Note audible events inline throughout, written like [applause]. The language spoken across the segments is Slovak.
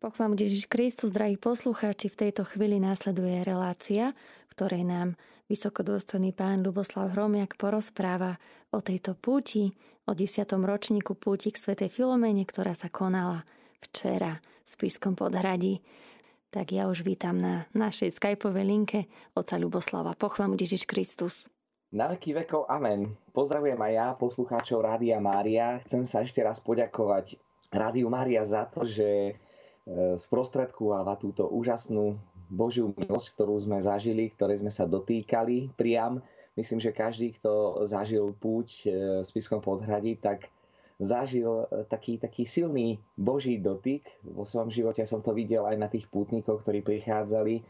Pochválam Ježiš Kristus, drahí poslucháči, v tejto chvíli následuje relácia, v ktorej nám vysokodôstojný pán Luboslav Hromiak porozpráva o tejto púti, o desiatom ročníku púti k Svetej Filomene, ktorá sa konala včera v Pískom podhradí. Tak ja už vítam na našej skypovej linke oca Luboslava. Pochválam Ježiš Kristus. Na veky vekov, amen. Pozdravujem aj ja, poslucháčov Rádia Mária. Chcem sa ešte raz poďakovať Rádiu Mária za to, že sprostredkováva túto úžasnú Božiu milosť, ktorú sme zažili, ktoré sme sa dotýkali priam. Myslím, že každý, kto zažil púť e, Spiskom podhradí, tak zažil e, taký, taký silný Boží dotyk. Vo svojom živote som to videl aj na tých pútnikoch, ktorí prichádzali.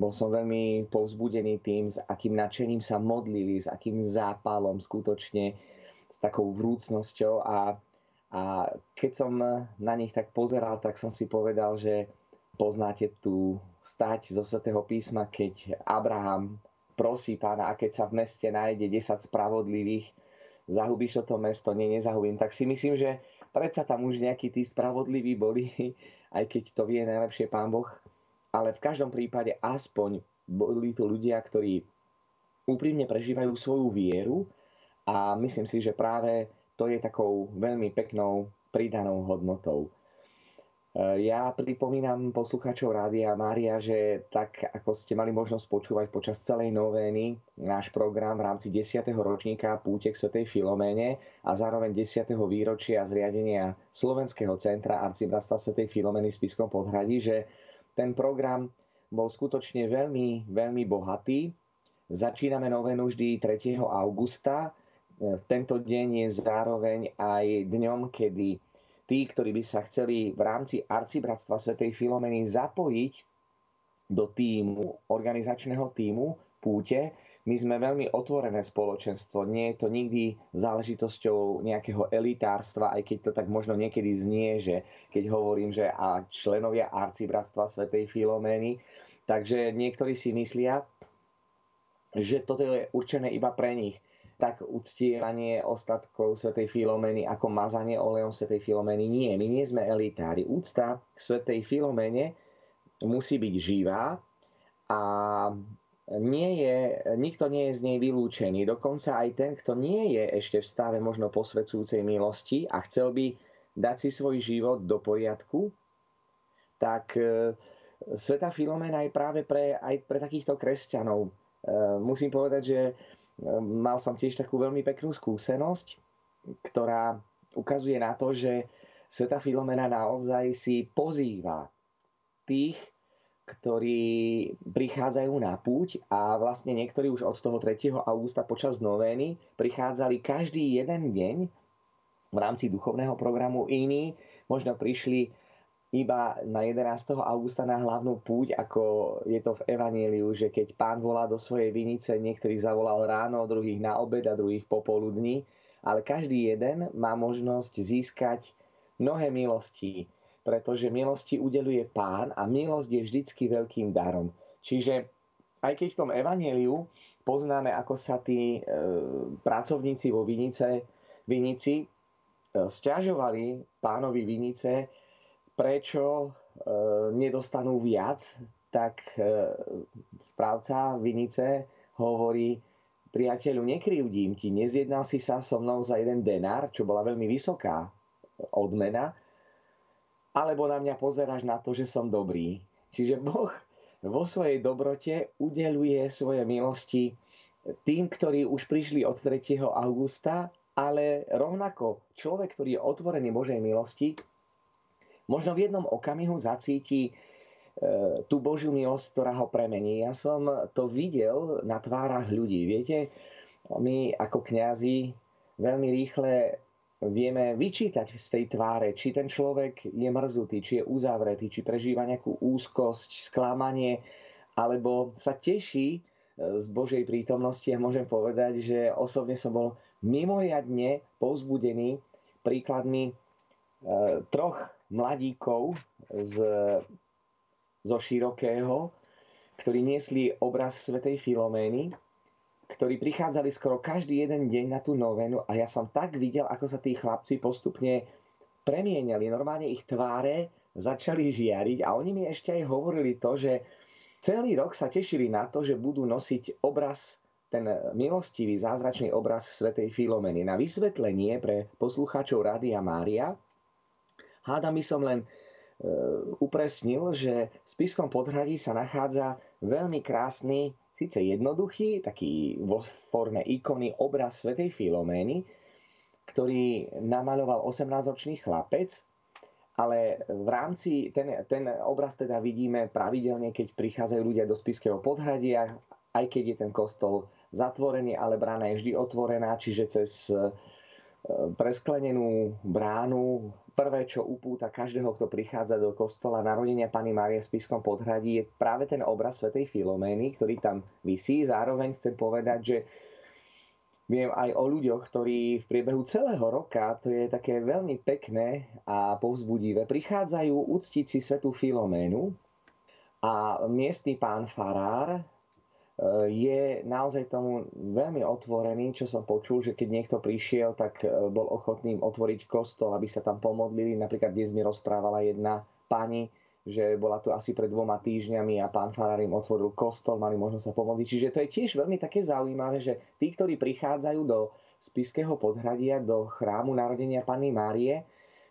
Bol som veľmi povzbudený tým, s akým nadšením sa modlili, s akým zápalom skutočne, s takou vrúcnosťou a a keď som na nich tak pozeral, tak som si povedal, že poznáte tú stať zo svätého písma, keď Abraham prosí pána, a keď sa v meste nájde 10 spravodlivých, zahubíš toto mesto, nie, nezahubím. Tak si myslím, že predsa tam už nejakí tí spravodliví boli, [laughs] aj keď to vie najlepšie pán Boh. Ale v každom prípade aspoň boli tu ľudia, ktorí úprimne prežívajú svoju vieru a myslím si, že práve to je takou veľmi peknou pridanou hodnotou. E, ja pripomínam poslucháčov Rádia Mária, že tak ako ste mali možnosť počúvať počas celej novény náš program v rámci 10. ročníka Púte k Svetej Filoméne a zároveň 10. výročia zriadenia Slovenského centra arcibratstva Svetej Filomény v Spiskom podhradí, že ten program bol skutočne veľmi, veľmi bohatý. Začíname novénu vždy 3. augusta tento deň je zároveň aj dňom, kedy tí, ktorí by sa chceli v rámci arcibratstva Svetej Filomeny zapojiť do týmu, organizačného týmu púte, my sme veľmi otvorené spoločenstvo. Nie je to nikdy záležitosťou nejakého elitárstva, aj keď to tak možno niekedy znie, že keď hovorím, že a členovia arcibratstva Svetej Filomény, takže niektorí si myslia, že toto je určené iba pre nich tak uctievanie ostatkov svätej Filomeny ako mazanie olejom svätej Filomeny. Nie, my nie sme elitári. Úcta k svätej Filomene musí byť živá a nie je, nikto nie je z nej vylúčený. Dokonca aj ten, kto nie je ešte v stave možno posvedcujúcej milosti a chcel by dať si svoj život do poriadku, tak e, Sveta Filomena je práve pre, aj pre takýchto kresťanov. E, musím povedať, že mal som tiež takú veľmi peknú skúsenosť, ktorá ukazuje na to, že Sveta Filomena naozaj si pozýva tých, ktorí prichádzajú na púť a vlastne niektorí už od toho 3. augusta počas novény prichádzali každý jeden deň v rámci duchovného programu. Iní možno prišli iba na 11. augusta na hlavnú púť, ako je to v Evangeliu, že keď pán volá do svojej vinice, niektorých zavolal ráno, druhých na obed a druhých popoludní, ale každý jeden má možnosť získať mnohé milosti, pretože milosti udeluje pán a milosť je vždycky veľkým darom. Čiže aj keď v tom Evangeliu poznáme, ako sa tí e, pracovníci vo vinice, vinici e, stiažovali pánovi vinice, prečo e, nedostanú viac, tak e, správca Vinice hovorí, priateľu, nekrivdím ti, nezjednal si sa so mnou za jeden denár, čo bola veľmi vysoká odmena, alebo na mňa pozeráš na to, že som dobrý. Čiže Boh vo svojej dobrote udeluje svoje milosti tým, ktorí už prišli od 3. augusta, ale rovnako človek, ktorý je otvorený Božej milosti, možno v jednom okamihu zacíti e, tú Božiu milosť, ktorá ho premení. Ja som to videl na tvárach ľudí. Viete, my ako kňazi veľmi rýchle vieme vyčítať z tej tváre, či ten človek je mrzutý, či je uzavretý, či prežíva nejakú úzkosť, sklamanie, alebo sa teší e, z Božej prítomnosti a môžem povedať, že osobne som bol mimoriadne povzbudený príkladmi e, troch mladíkov z, zo Širokého, ktorí niesli obraz svätej Filomény, ktorí prichádzali skoro každý jeden deň na tú novenu a ja som tak videl, ako sa tí chlapci postupne premieniali. Normálne ich tváre začali žiariť a oni mi ešte aj hovorili to, že celý rok sa tešili na to, že budú nosiť obraz ten milostivý, zázračný obraz svätej Filomeny. Na vysvetlenie pre poslucháčov Rádia Mária hádam by som len e, upresnil, že v Spiskom podhradí sa nachádza veľmi krásny, síce jednoduchý, taký vo forme ikony obraz svätej Filomény, ktorý namaľoval 18-ročný chlapec, ale v rámci, ten, ten obraz teda vidíme pravidelne, keď prichádzajú ľudia do Spiského podhradia, aj keď je ten kostol zatvorený, ale brána je vždy otvorená, čiže cez e, presklenenú bránu prvé, čo upúta každého, kto prichádza do kostola narodenia Pany Márie v Spiskom podhradí, je práve ten obraz svätej Filomény, ktorý tam vysí. Zároveň chcem povedať, že viem aj o ľuďoch, ktorí v priebehu celého roka, to je také veľmi pekné a povzbudivé, prichádzajú uctiť si svetú Filoménu a miestny pán Farár je naozaj tomu veľmi otvorený, čo som počul, že keď niekto prišiel, tak e, bol ochotný otvoriť kostol, aby sa tam pomodlili. Napríklad dnes mi rozprávala jedna pani, že bola tu asi pred dvoma týždňami a pán Farár im otvoril kostol, mali možnosť sa pomodliť. Čiže to je tiež veľmi také zaujímavé, že tí, ktorí prichádzajú do Spiského podhradia, do chrámu narodenia Panny Márie,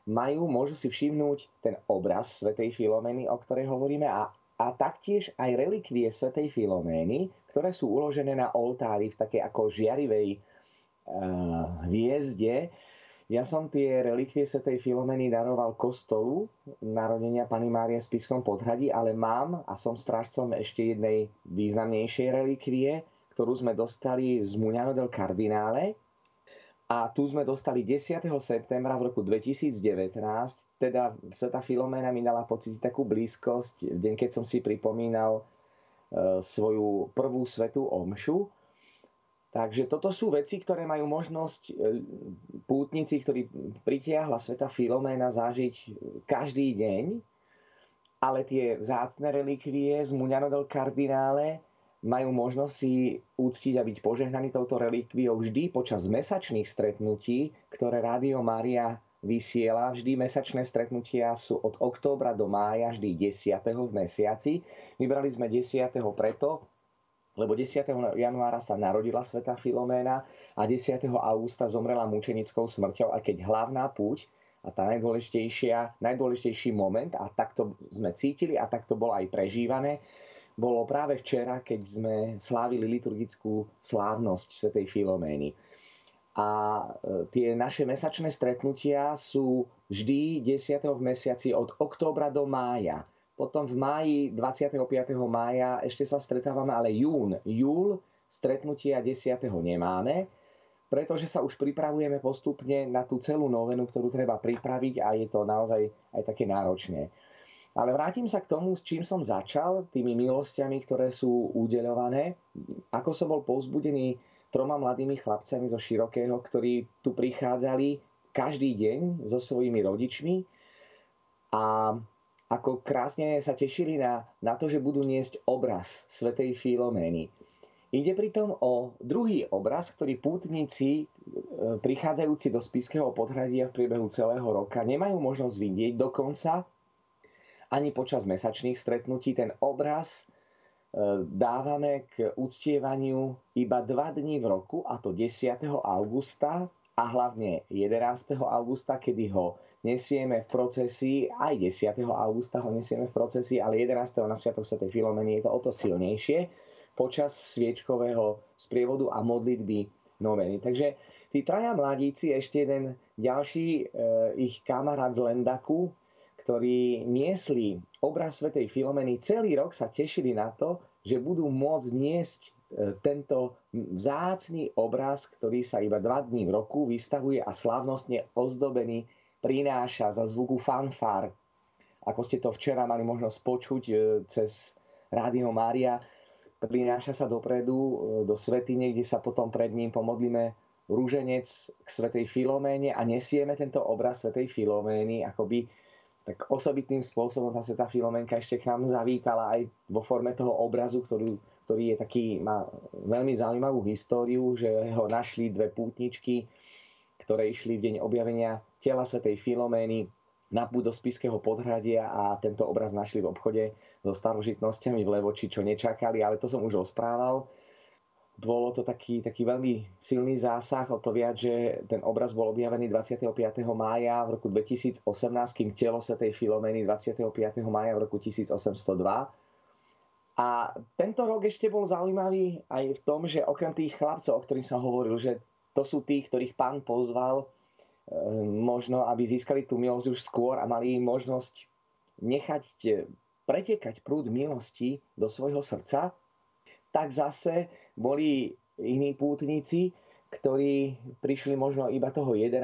majú, môžu si všimnúť ten obraz svätej Filomeny, o ktorej hovoríme a a taktiež aj relikvie svätej Filomény, ktoré sú uložené na oltári v takej ako žiarivej uh, hviezde. Ja som tie relikvie svätej Filomény daroval kostolu narodenia Pany Márie v Spiskom podhradí, ale mám a som strážcom ešte jednej významnejšej relikvie, ktorú sme dostali z Muňano del Cardinále, a tu sme dostali 10. septembra v roku 2019, teda Sveta Filoména mi dala pocit takú blízkosť, v deň, keď som si pripomínal e, svoju prvú svetú omšu. Takže toto sú veci, ktoré majú možnosť e, pútnici, ktorí pritiahla Sveta Filoména zažiť každý deň, ale tie vzácne relikvie z Muňano del Cardinále majú možnosť si úctiť a byť požehnaní touto relikviou vždy počas mesačných stretnutí, ktoré Rádio Mária vysiela. Vždy mesačné stretnutia sú od októbra do mája, vždy 10. v mesiaci. Vybrali sme 10. preto, lebo 10. januára sa narodila Sveta Filoména a 10. augusta zomrela mučenickou smrťou, a keď hlavná púť a tá najdôležitejšia, najdôležitejší moment, a takto sme cítili a takto bolo aj prežívané, bolo práve včera, keď sme slávili liturgickú slávnosť svätej Filomény. A e, tie naše mesačné stretnutia sú vždy 10. v mesiaci od októbra do mája. Potom v máji 25. mája ešte sa stretávame, ale jún, júl stretnutia 10. nemáme, pretože sa už pripravujeme postupne na tú celú novenu, ktorú treba pripraviť a je to naozaj aj také náročné. Ale vrátim sa k tomu, s čím som začal, tými milosťami, ktoré sú udeľované. Ako som bol povzbudený troma mladými chlapcami zo Širokého, ktorí tu prichádzali každý deň so svojimi rodičmi a ako krásne sa tešili na, na to, že budú niesť obraz svätej Filomény. Ide pritom o druhý obraz, ktorý pútnici e, prichádzajúci do Spiského podhradia v priebehu celého roka nemajú možnosť vidieť, dokonca ani počas mesačných stretnutí. Ten obraz e, dávame k uctievaniu iba dva dní v roku, a to 10. augusta a hlavne 11. augusta, kedy ho nesieme v procesii, aj 10. augusta ho nesieme v procesii, ale 11. na Sviatok Sv. Filomeny je to o to silnejšie počas sviečkového sprievodu a modlitby noveny. Takže tí traja mladíci, ešte jeden ďalší e, ich kamarát z Lendaku, ktorí niesli obraz svätej Filomeny, celý rok sa tešili na to, že budú môcť niesť e, tento vzácný obraz, ktorý sa iba dva dní v roku vystavuje a slávnostne ozdobený prináša za zvuku fanfár. Ako ste to včera mali možnosť počuť e, cez Rádio Mária, prináša sa dopredu e, do svetine, kde sa potom pred ním pomodlíme rúženec k svetej Filoméne a nesieme tento obraz svetej Filomény akoby tak osobitným spôsobom tá Sveta Filomenka ešte k nám zavítala aj vo forme toho obrazu, ktorý, ktorý je taký, má veľmi zaujímavú históriu, že ho našli dve pútničky, ktoré išli v deň objavenia tela Svetej Filomény na púd do Spiského podhradia a tento obraz našli v obchode so starožitnosťami v Levoči, čo nečakali, ale to som už rozprával. Bolo to taký, taký veľmi silný zásah, o to viac, že ten obraz bol objavený 25. mája v roku 2018, kým telo Svetej Filomeny 25. mája v roku 1802. A tento rok ešte bol zaujímavý aj v tom, že okrem tých chlapcov, o ktorých som hovoril, že to sú tí, ktorých pán pozval Ehm, možno, aby získali tú milosť už skôr a mali možnosť nechať pretekať prúd milosti do svojho srdca, tak zase boli iní pútnici, ktorí prišli možno iba toho 11.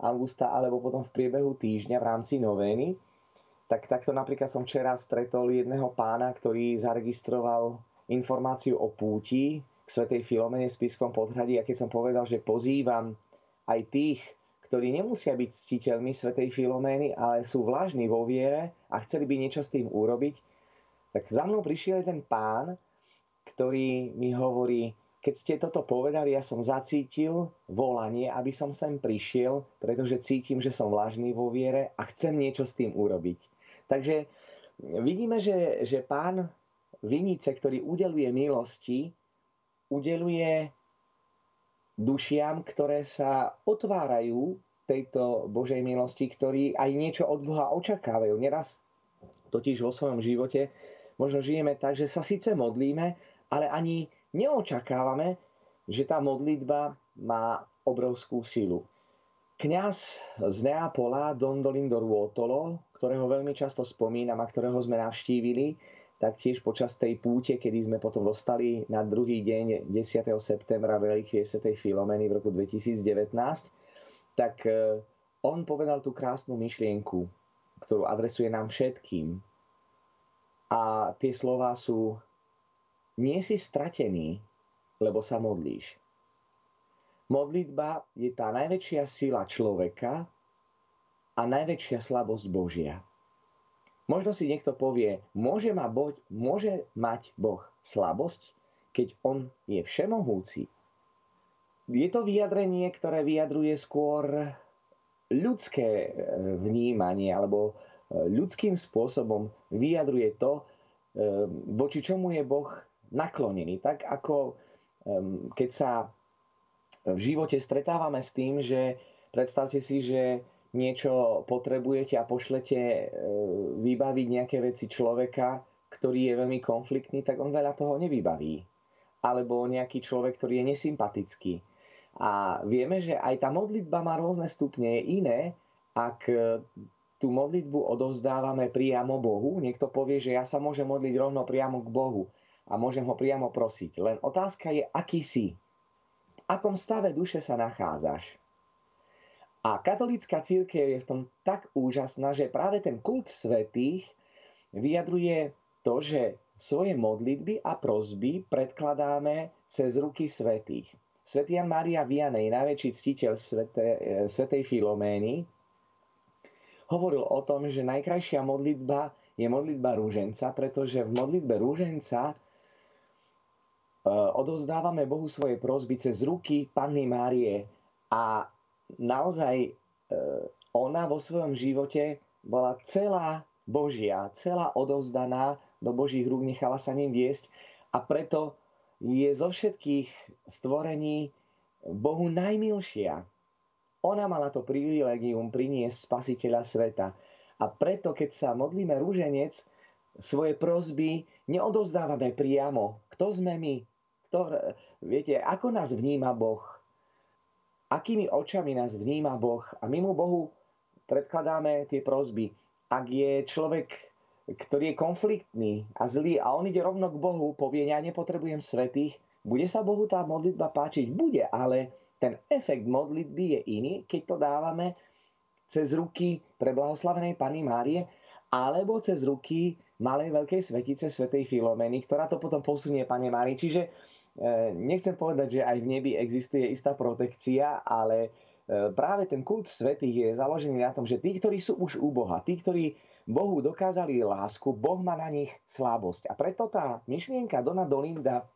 augusta alebo potom v priebehu týždňa v rámci novény. Tak takto napríklad som včera stretol jedného pána, ktorý zaregistroval informáciu o púti k Svetej Filomene v Spiskom podhradí a keď som povedal, že pozývam aj tých, ktorí nemusia byť ctiteľmi Svetej Filomény, ale sú vlažní vo viere a chceli by niečo s tým urobiť, tak za mnou prišiel ten pán, ktorý mi hovorí, keď ste toto povedali, ja som zacítil volanie, aby som sem prišiel, pretože cítim, že som vlažný vo viere a chcem niečo s tým urobiť. Takže vidíme, že, že pán Vinice, ktorý udeluje milosti, udeluje dušiam, ktoré sa otvárajú tejto Božej milosti, ktorí aj niečo od Boha očakávajú. Neraz totiž vo svojom živote možno žijeme tak, že sa síce modlíme, ale ani neočakávame, že tá modlitba má obrovskú silu. Kňaz z Neapola, Don Dolindo Ruotolo, ktorého veľmi často spomínam a ktorého sme navštívili, taktiež počas tej púte, kedy sme potom dostali na druhý deň 10. septembra relikvie Sv. Filomeny v roku 2019, tak e, on povedal tú krásnu myšlienku, ktorú adresuje nám všetkým. A tie slova sú nie si stratený, lebo sa modlíš. Modlitba je tá najväčšia sila človeka a najväčšia slabosť Božia. Možno si niekto povie, môže, ma boť, môže mať Boh slabosť, keď On je všemohúci. Je to vyjadrenie, ktoré vyjadruje skôr ľudské e, vnímanie alebo e, ľudským spôsobom vyjadruje to, e, voči čomu je Boh naklonený. Tak ako keď sa v živote stretávame s tým, že predstavte si, že niečo potrebujete a pošlete e, vybaviť nejaké veci človeka, ktorý je veľmi konfliktný, tak on veľa toho nevybaví. Alebo nejaký človek, ktorý je nesympatický. A vieme, že aj tá modlitba má rôzne stupne. Je iné, ak tú modlitbu odovzdávame priamo Bohu. Niekto povie, že ja sa môžem modliť rovno priamo k Bohu a môžem ho priamo prosiť. Len otázka je, aký si. V akom stave duše sa nachádzaš a katolícka církev je v tom tak úžasná, že práve ten kult svetých vyjadruje to, že svoje modlitby a prozby predkladáme cez ruky svetých. Svetý Jan Mária Vianej, najväčší ctiteľ svete, svetej Filomény, hovoril o tom, že najkrajšia modlitba je modlitba rúženca, pretože v modlitbe rúženca e, odovzdávame Bohu svoje prozby cez ruky Panny Márie a naozaj e, ona vo svojom živote bola celá Božia, celá odovzdaná do Božích rúk, nechala sa ním viesť a preto je zo všetkých stvorení Bohu najmilšia. Ona mala to privilegium priniesť spasiteľa sveta. A preto, keď sa modlíme rúženec, svoje prozby neodovzdávame priamo. Kto sme my? Kto, viete, ako nás vníma Boh? akými očami nás vníma Boh. A my mu Bohu predkladáme tie prozby. Ak je človek, ktorý je konfliktný a zlý a on ide rovno k Bohu, povie, ja nepotrebujem svetých, bude sa Bohu tá modlitba páčiť? Bude, ale ten efekt modlitby je iný, keď to dávame cez ruky pre blahoslavenej Pany Márie alebo cez ruky malej veľkej svetice svetej Filomeny, ktorá to potom posunie Pane Márii. Čiže nechcem povedať, že aj v nebi existuje istá protekcia, ale e, práve ten kult svetých je založený na tom, že tí, ktorí sú už u Boha, tí, ktorí Bohu dokázali lásku, Boh má na nich slabosť. A preto tá myšlienka Dona Dolinda,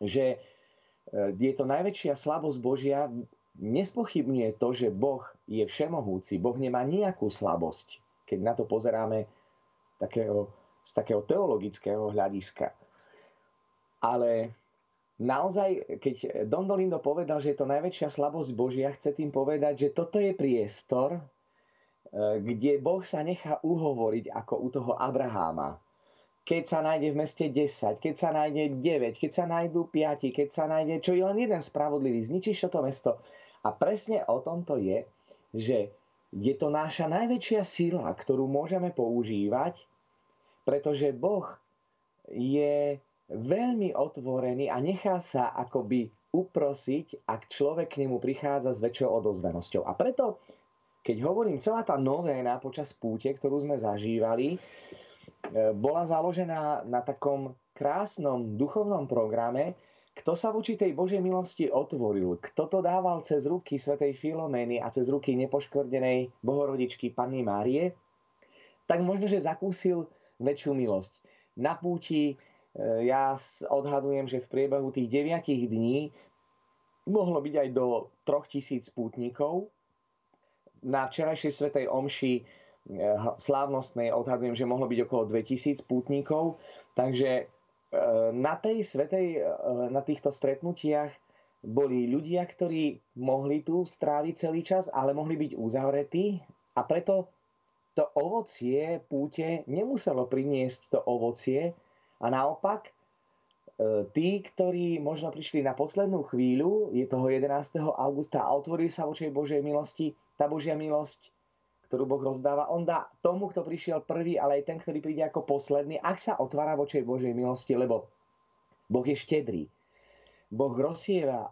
že e, je to najväčšia slabosť Božia, nespochybňuje to, že Boh je všemohúci. Boh nemá nejakú slabosť, keď na to pozeráme takého, z takého teologického hľadiska. Ale naozaj, keď Don Dolindo povedal, že je to najväčšia slabosť Božia, chce tým povedať, že toto je priestor, e, kde Boh sa nechá uhovoriť ako u toho Abraháma. Keď sa nájde v meste 10, keď sa nájde 9, keď sa nájdú 5, keď sa nájde, čo je len jeden spravodlivý, zničíš toto mesto. A presne o tomto je, že je to naša najväčšia sila, ktorú môžeme používať, pretože Boh je veľmi otvorený a nechá sa akoby uprosiť, ak človek k nemu prichádza s väčšou odovzdanosťou. A preto, keď hovorím, celá tá novéna počas púte, ktorú sme zažívali, e, bola založená na takom krásnom duchovnom programe, kto sa voči tej Božej milosti otvoril, kto to dával cez ruky svätej Filomény a cez ruky nepoškvrdenej bohorodičky Panny Márie, tak možno, že zakúsil väčšiu milosť. Na púti ja odhadujem, že v priebehu tých 9 dní mohlo byť aj do 3000 pútnikov. Na včerajšej svetej omši e, slávnostnej odhadujem, že mohlo byť okolo 2000 pútnikov. Takže e, na tej svetej, na týchto stretnutiach boli ľudia, ktorí mohli tu stráviť celý čas, ale mohli byť uzavretí a preto to ovocie púte nemuselo priniesť to ovocie, a naopak, e, tí, ktorí možno prišli na poslednú chvíľu, je toho 11. augusta a otvorili sa vočej Božej milosti, tá Božia milosť, ktorú Boh rozdáva, on dá tomu, kto prišiel prvý, ale aj ten, ktorý príde ako posledný, ak sa otvára vočej Božej milosti, lebo Boh je štedrý. Boh rozsieva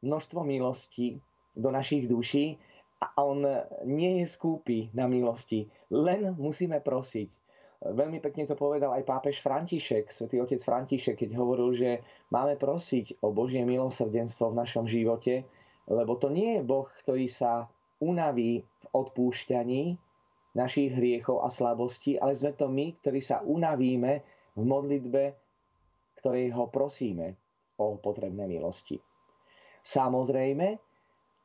množstvo milostí do našich duší a on nie je skúpy na milosti. Len musíme prosiť. Veľmi pekne to povedal aj pápež František, svätý otec František, keď hovoril, že máme prosiť o Božie milosrdenstvo v našom živote, lebo to nie je Boh, ktorý sa unaví v odpúšťaní našich hriechov a slabostí, ale sme to my, ktorí sa unavíme v modlitbe, ktorej ho prosíme o potrebné milosti. Samozrejme,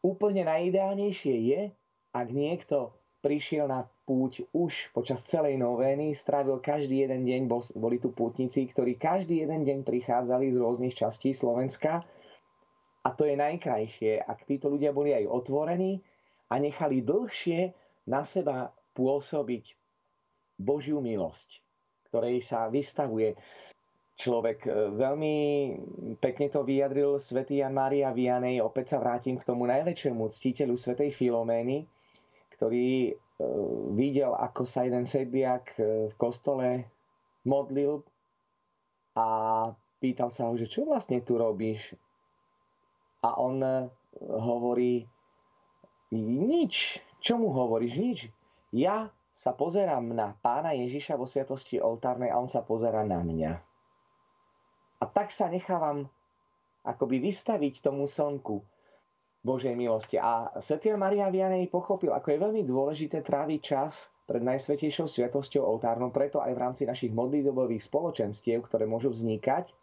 úplne najideálnejšie je, ak niekto prišiel na púť už počas celej novény, strávil každý jeden deň, boli tu pútnici, ktorí každý jeden deň prichádzali z rôznych častí Slovenska. A to je najkrajšie, ak títo ľudia boli aj otvorení a nechali dlhšie na seba pôsobiť Božiu milosť, ktorej sa vystavuje človek. Veľmi pekne to vyjadril svätý Jan Mária Vianej. Opäť sa vrátim k tomu najväčšiemu ctiteľu svätej Filomény, ktorý e, videl, ako sa jeden sedliak e, v kostole modlil a pýtal sa ho, že čo vlastne tu robíš? A on e, hovorí, nič. Čo mu hovoríš? Nič. Ja sa pozerám na pána Ježiša vo sviatosti oltárnej a on sa pozera na mňa. A tak sa nechávam akoby vystaviť tomu slnku. Božej milosti. A Svetý Maria Vianej pochopil, ako je veľmi dôležité tráviť čas pred Najsvetejšou sviatosťou oltárnou, preto aj v rámci našich modlitobových spoločenstiev, ktoré môžu vznikať.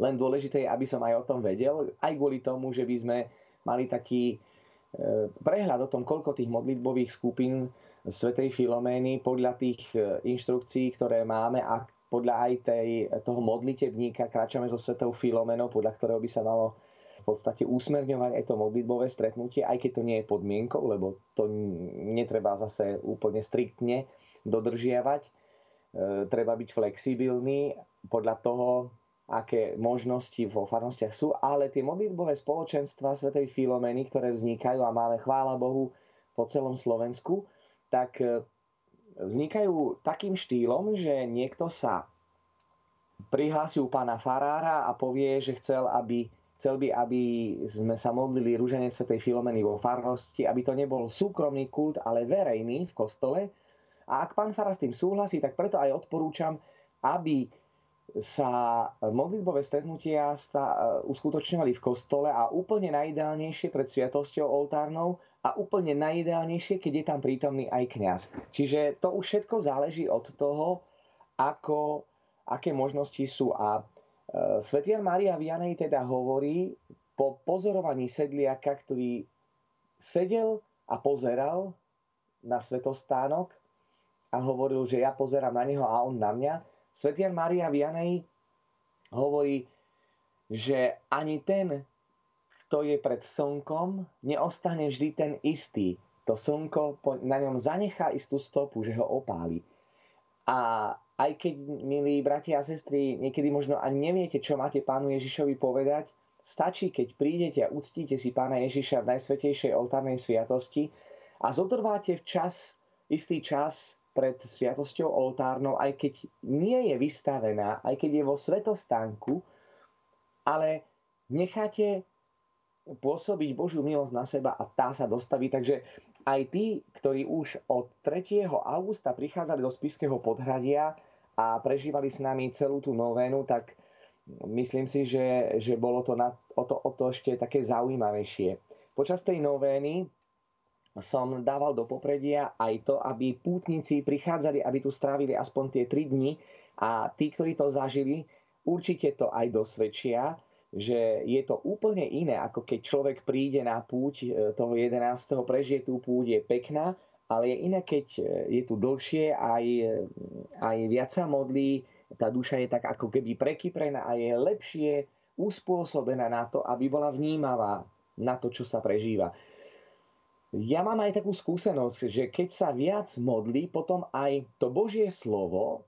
Len dôležité je, aby som aj o tom vedel, aj kvôli tomu, že by sme mali taký e, prehľad o tom, koľko tých modlitbových skupín Svetej Filomény podľa tých e, inštrukcií, ktoré máme a podľa aj tej, toho modlitebníka kráčame so Svetou Filomenou, podľa ktorého by sa malo podstate usmerňovať aj to modlitbové stretnutie, aj keď to nie je podmienkou, lebo to netreba zase úplne striktne dodržiavať. E, treba byť flexibilný podľa toho, aké možnosti vo farnostiach sú, ale tie modlitbové spoločenstva Svetej Filomeny, ktoré vznikajú a máme chvála Bohu po celom Slovensku, tak e, vznikajú takým štýlom, že niekto sa prihlási u pána Farára a povie, že chcel, aby Chcel by, aby sme sa modlili rúženie svätej Filomeny vo farnosti, aby to nebol súkromný kult, ale verejný v kostole. A ak pán Fara s tým súhlasí, tak preto aj odporúčam, aby sa modlitbové stretnutia sta, uskutočňovali v kostole a úplne najideálnejšie pred sviatosťou oltárnou a úplne najideálnejšie, keď je tam prítomný aj kňaz. Čiže to už všetko záleží od toho, ako, aké možnosti sú. A Svetian Maria Vianej teda hovorí po pozorovaní sedliaka, ktorý sedel a pozeral na svetostánok a hovoril, že ja pozerám na neho a on na mňa. Svetian Mária Vianej hovorí, že ani ten, kto je pred slnkom, neostane vždy ten istý. To slnko na ňom zanechá istú stopu, že ho opáli. A aj keď, milí bratia a sestry, niekedy možno ani neviete, čo máte pánu Ježišovi povedať, stačí, keď prídete a uctíte si pána Ježiša v najsvetejšej oltárnej sviatosti a zotrváte v čas, istý čas pred sviatosťou oltárnou, aj keď nie je vystavená, aj keď je vo svetostánku, ale necháte pôsobiť Božiu milosť na seba a tá sa dostaví. Takže aj tí, ktorí už od 3. augusta prichádzali do Spiského podhradia, a prežívali s nami celú tú novénu, tak myslím si, že, že bolo to, na, o, to o to ešte také zaujímavejšie. Počas tej novény som dával do popredia aj to, aby pútnici prichádzali, aby tu strávili aspoň tie 3 dni a tí, ktorí to zažili, určite to aj dosvedčia, že je to úplne iné, ako keď človek príde na púť e, toho 11. prežije tú púť, je pekná ale je iné, keď e, je tu dlhšie, aj, e, aj viac sa modlí, tá duša je tak ako keby prekyprená a je lepšie uspôsobená na to, aby bola vnímavá na to, čo sa prežíva. Ja mám aj takú skúsenosť, že keď sa viac modlí, potom aj to Božie slovo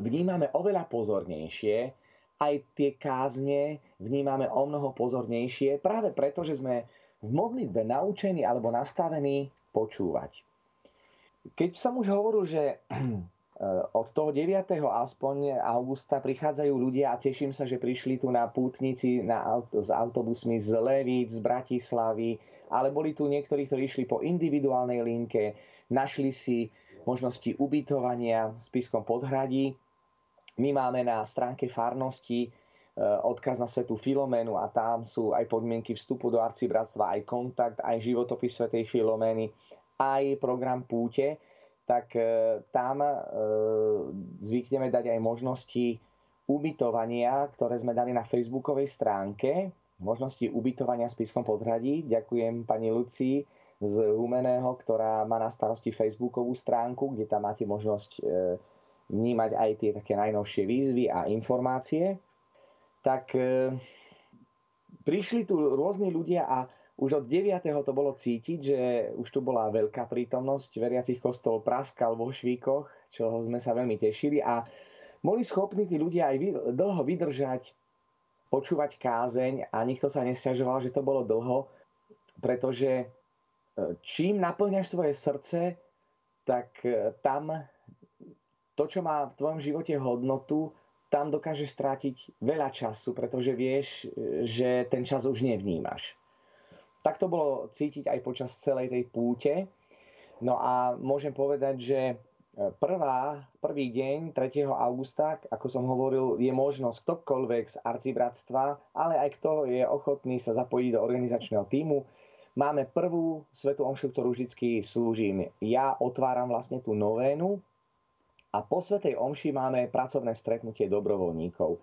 vnímame oveľa pozornejšie, aj tie kázne vnímame o mnoho pozornejšie, práve preto, že sme v modlitbe naučení alebo nastavení počúvať. Keď som už hovoril, že [clears throat] od toho 9. aspoň augusta prichádzajú ľudia a teším sa, že prišli tu na pútnici na, s autobusmi z Levíc, z Bratislavy, ale boli tu niektorí, ktorí išli po individuálnej linke, našli si možnosti ubytovania v Spiskom podhradí. My máme na stránke farnosti e, odkaz na svetu Filoménu a tam sú aj podmienky vstupu do arcibratstva, aj kontakt, aj životopis svetej Filomény aj program Púte, tak e, tam e, zvykneme dať aj možnosti ubytovania, ktoré sme dali na facebookovej stránke, možnosti ubytovania v Spiskom podhradí. Ďakujem pani Lucii z Humeného, ktorá má na starosti facebookovú stránku, kde tam máte možnosť e, vnímať aj tie také najnovšie výzvy a informácie. Tak prišli tu rôzni ľudia a už od 9. to bolo cítiť, že už tu bola veľká prítomnosť veriacich kostol praskal vo švíkoch, čo sme sa veľmi tešili a boli schopní tí ľudia aj dlho vydržať, počúvať kázeň a nikto sa nesťažoval, že to bolo dlho, pretože e, čím naplňaš svoje srdce, tak e, tam to, čo má v tvojom živote hodnotu, tam dokáže strátiť veľa času, pretože vieš, e, že ten čas už nevnímaš. Tak to bolo cítiť aj počas celej tej púte. No a môžem povedať, že e, prvá, prvý deň 3. augusta, ako som hovoril, je možnosť ktokoľvek z arcibratstva, ale aj kto je ochotný sa zapojiť do organizačného týmu. Máme prvú svetú omšu, ktorú vždy slúžim. Ja otváram vlastne tú novénu a po svetej omši máme pracovné stretnutie dobrovoľníkov.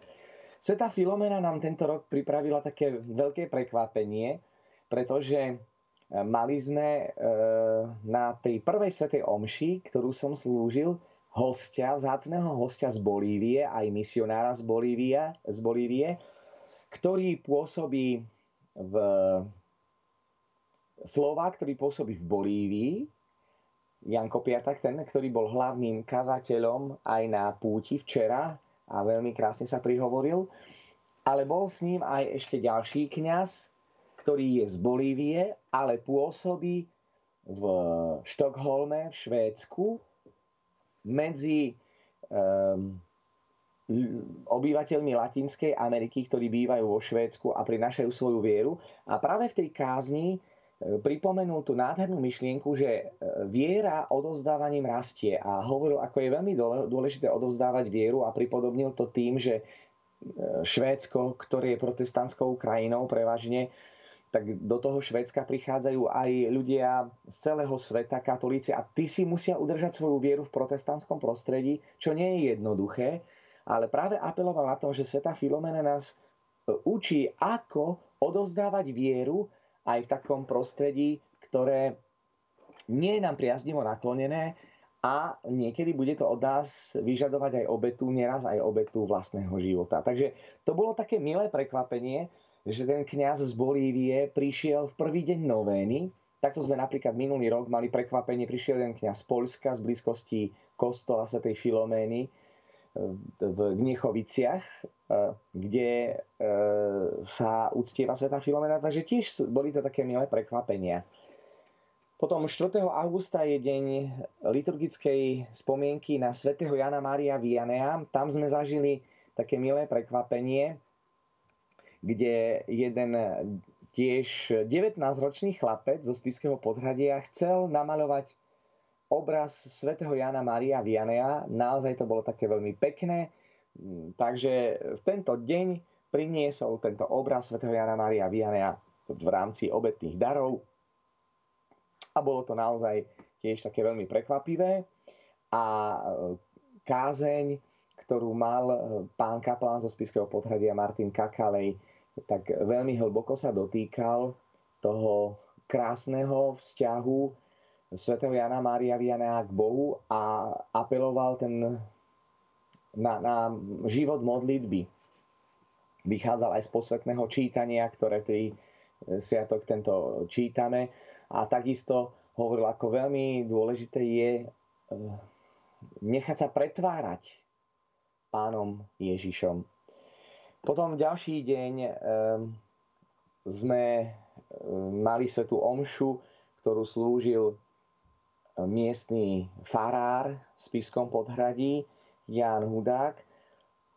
Sveta Filomena nám tento rok pripravila také veľké prekvapenie, pretože e, mali sme e, na tej prvej svetej omši, ktorú som slúžil, hostia, vzácného hostia z Bolívie, aj misionára z, Bolívie, z Bolívie, ktorý pôsobí v Slova, ktorý pôsobí v Bolívii, Janko Piatak, ten, ktorý bol hlavným kazateľom aj na púti včera a veľmi krásne sa prihovoril. Ale bol s ním aj ešte ďalší kňaz, ktorý je z Bolívie, ale pôsobí v Štokholme, v Švédsku, medzi um, obyvateľmi Latinskej Ameriky, ktorí bývajú vo Švédsku a prinášajú svoju vieru. A práve v tej kázni e, pripomenul tú nádhernú myšlienku, že e, viera odovzdávaním rastie a hovoril, ako je veľmi dôležité odovzdávať vieru a pripodobnil to tým, že e, Švédsko, ktoré je protestantskou krajinou prevažne, tak do toho Švedska prichádzajú aj ľudia z celého sveta, katolíci a tí si musia udržať svoju vieru v protestantskom prostredí, čo nie je jednoduché, ale práve apeloval na to, že Sveta Filomena nás e, učí, ako odovzdávať vieru aj v takom prostredí, ktoré nie je nám priaznivo naklonené a niekedy bude to od nás vyžadovať aj obetu, nieraz aj obetu vlastného života. Takže to bolo také milé prekvapenie, že ten kňaz z Bolívie prišiel v prvý deň novény. Takto sme napríklad minulý rok mali prekvapenie, prišiel jeden kňaz z Polska z blízkosti kostola Sv. Filomény v Gnechoviciach, kde e, sa uctieva Sveta Filomena, takže tiež boli to také milé prekvapenia. Potom 4. augusta je deň liturgickej spomienky na svätého Jana Mária Vianea. Tam sme zažili také milé prekvapenie, kde jeden tiež 19-ročný chlapec zo Spiského podhradia chcel namaľovať obraz svätého Jana Mária Vianea. Naozaj to bolo také veľmi pekné. Takže v tento deň priniesol tento obraz svätého Jana Mária Vianea v rámci obetných darov a bolo to naozaj tiež také veľmi prekvapivé. A e, kázeň, ktorú mal e, pán kaplán zo Spiského podhradia Martin Kakalej, tak veľmi hlboko sa dotýkal toho krásneho vzťahu svätého Jana Mária Vianea k Bohu a apeloval ten, na, na život modlitby. Vychádzal aj z posvetného čítania, ktoré tej sviatok tento čítame a takisto hovoril, ako veľmi dôležité je eh, nechať sa pretvárať pánom Ježišom. Potom ďalší deň eh, sme eh, mali svetú omšu, ktorú slúžil miestný farár v Spiskom podhradí, Jan Hudák.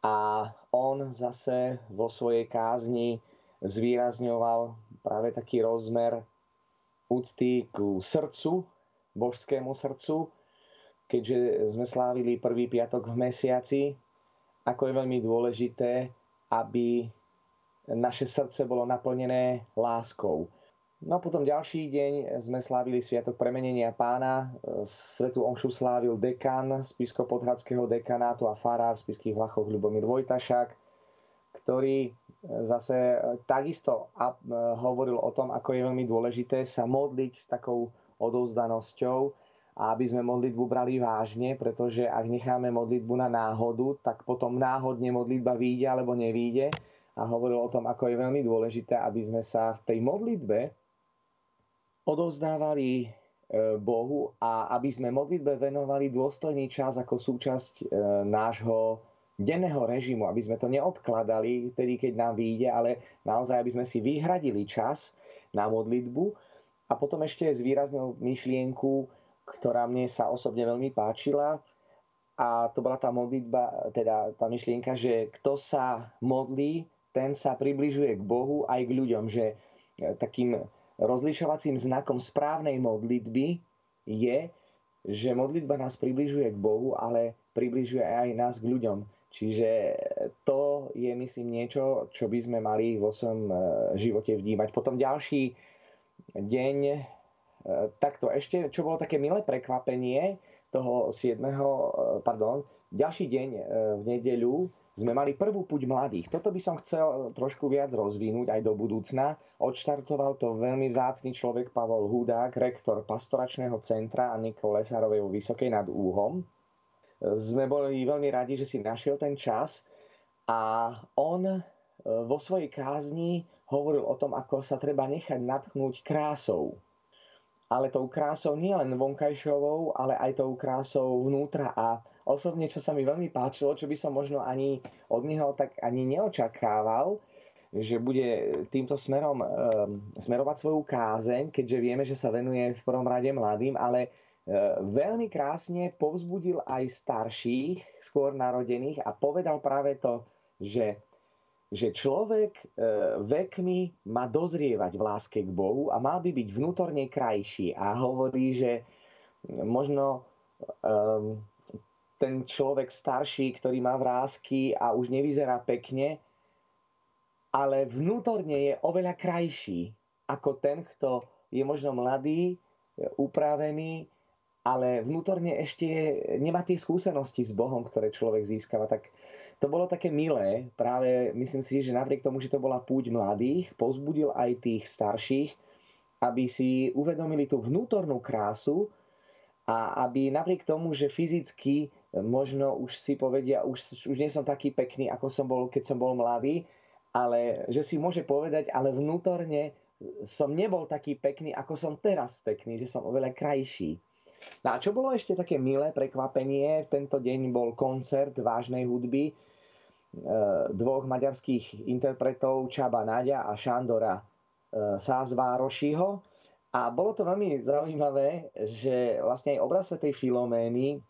A on zase vo svojej kázni zvýrazňoval práve taký rozmer úcty ku srdcu, božskému srdcu, keďže sme slávili prvý piatok v mesiaci, ako je veľmi dôležité, aby naše srdce bolo naplnené láskou. No a potom ďalší deň sme slávili Sviatok premenenia pána. Svetu omšu slávil dekan z Pisko-Podhradského dekanátu a farár z Piských Vlachov Ľubomír Vojtašák, ktorý zase takisto e, hovoril o tom, ako je veľmi dôležité sa modliť s takou odovzdanosťou a aby sme modlitbu brali vážne, pretože ak necháme modlitbu na náhodu, tak potom náhodne modlitba vyjde alebo nevíde. A hovoril o tom, ako je veľmi dôležité, aby sme sa v tej modlitbe odovzdávali e, Bohu a aby sme modlitbe venovali dôstojný čas ako súčasť nášho denného režimu, aby sme to neodkladali vtedy, keď nám vyjde, ale naozaj, aby sme si vyhradili čas na modlitbu a potom ešte zvýraznil myšlienku, ktorá mne sa osobne veľmi páčila a to bola tá modlitba, teda tá myšlienka, že kto sa modlí, ten sa približuje k Bohu aj k ľuďom, že takým rozlišovacím znakom správnej modlitby je, že modlitba nás približuje k Bohu, ale približuje aj nás k ľuďom. Čiže to je, myslím, niečo, čo by sme mali vo svojom e, živote vnímať. Potom ďalší deň, e, takto ešte, čo bolo také milé prekvapenie toho 7. E, pardon, ďalší deň v nedeľu sme mali prvú puť mladých. Toto by som chcel trošku viac rozvinúť aj do budúcna. Odštartoval to veľmi vzácný človek Pavol Hudák, rektor pastoračného centra a Nikol Lesárovej vo Vysokej nad Úhom sme boli veľmi radi, že si našiel ten čas a on e, vo svojej kázni hovoril o tom, ako sa treba nechať natchnúť krásou. Ale tou krásou nie len vonkajšovou, ale aj tou krásou vnútra. A osobne, čo sa mi veľmi páčilo, čo by som možno ani od neho tak ani neočakával, že bude týmto smerom e, smerovať svoju kázeň, keďže vieme, že sa venuje v prvom rade mladým, ale E, veľmi krásne povzbudil aj starších, skôr narodených a povedal práve to, že, že človek e, vekmi má dozrievať v láske k Bohu a mal by byť vnútorne krajší. A hovorí, že možno um, ten človek starší, ktorý má vrázky a už nevyzerá pekne, ale vnútorne je oveľa krajší ako ten, kto je možno mladý, upravený, ale vnútorne ešte nemá tie skúsenosti s Bohom, ktoré človek získava. Tak to bolo také milé, práve myslím si, že napriek tomu, že to bola púť mladých, pozbudil aj tých starších, aby si uvedomili tú vnútornú krásu a aby napriek tomu, že fyzicky možno už si povedia, už, už nie som taký pekný, ako som bol, keď som bol mladý, ale že si môže povedať, ale vnútorne som nebol taký pekný, ako som teraz pekný, že som oveľa krajší. No a čo bolo ešte také milé prekvapenie, tento deň bol koncert vážnej hudby, dvoch maďarských interpretov Čaba Nadia a Šandora eh, Sázvárošiho. A bolo to veľmi zaujímavé, že vlastne aj obraz Svetej Filomény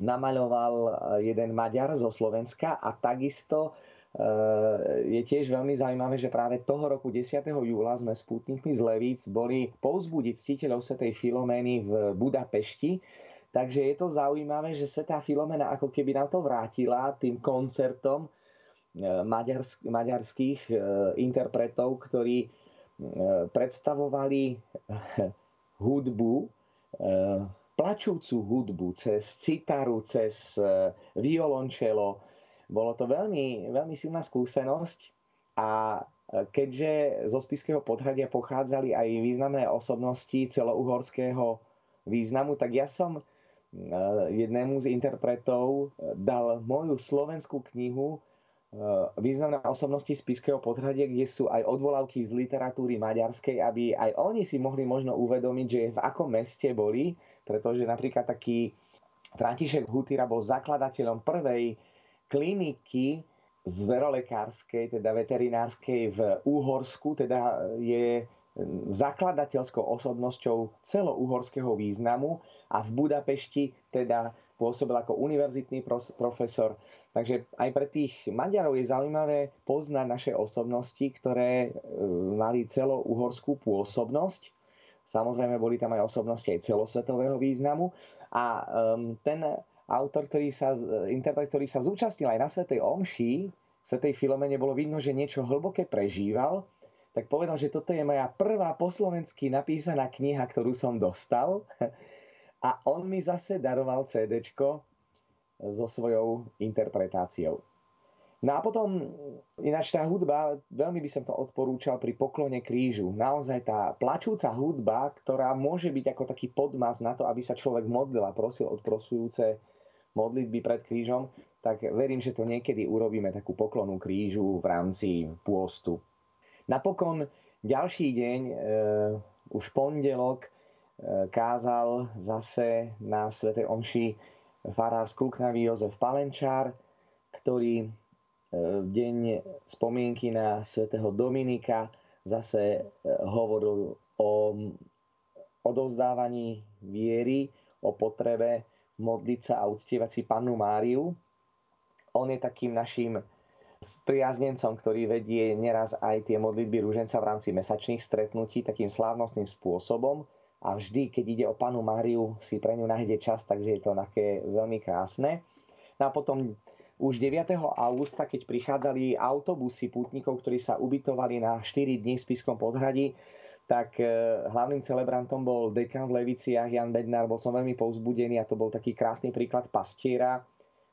namaľoval eh, jeden Maďar zo Slovenska a takisto je tiež veľmi zaujímavé, že práve toho roku 10. júla sme spútnikmi z Levíc boli povzbudiť ctiteľov Svetej Filomény v Budapešti, Takže je to zaujímavé, že Svetá Filomena ako keby nám to vrátila tým koncertom e, maďarsk- maďarských e, interpretov, ktorí e, predstavovali hudbu, plačúcu hudbu cez citaru, cez violončelo. Bolo to veľmi, veľmi silná skúsenosť a keďže zo Spiského podhradia pochádzali aj významné osobnosti celouhorského významu, tak ja som jednému z interpretov dal moju slovenskú knihu významné osobnosti Spiského podhradia, kde sú aj odvolávky z literatúry maďarskej, aby aj oni si mohli možno uvedomiť, že v akom meste boli, pretože napríklad taký František Hutýra bol zakladateľom prvej kliniky zverolekárskej, teda veterinárskej v Úhorsku, teda je zakladateľskou osobnosťou celouhorského významu a v Budapešti teda pôsobil ako univerzitný profesor. Takže aj pre tých Maďarov je zaujímavé poznať naše osobnosti, ktoré e, mali celouhorskú pôsobnosť. Samozrejme, boli tam aj osobnosti aj celosvetového významu. A ten autor, ktorý sa, interpret, ktorý sa zúčastnil aj na Svetej Omši, Svetej Filomene, bolo vidno, že niečo hlboké prežíval tak povedal, že toto je moja prvá po slovensky napísaná kniha, ktorú som dostal. [laughs] A on mi zase daroval CD so svojou interpretáciou. No a potom, ináč tá hudba, veľmi by som to odporúčal pri poklone krížu. Naozaj tá plačúca hudba, ktorá môže byť ako taký podmaz na to, aby sa človek modlil a prosil odprosujúce modlitby pred krížom, tak verím, že to niekedy urobíme takú poklonu krížu v rámci pôstu. Napokon ďalší deň, e, už pondelok, e, kázal zase na Sv. Omši farár z Kluknavy Jozef Palenčár, ktorý e, v deň spomienky na svätého Dominika zase e, hovoril o odovzdávaní viery, o potrebe modliť sa a uctievať si Pannu Máriu. On je takým našim s priaznencom, ktorý vedie neraz aj tie modlitby rúženca v rámci mesačných stretnutí takým slávnostným spôsobom a vždy, keď ide o panu Máriu, si pre ňu nájde čas, takže je to také veľmi krásne. No a potom už 9. augusta, keď prichádzali autobusy pútnikov, ktorí sa ubytovali na 4 dní v Spiskom podhradí, tak e, hlavným celebrantom bol dekan v Leviciach Jan Bednár. Bol som veľmi povzbudený a to bol taký krásny príklad pastiera,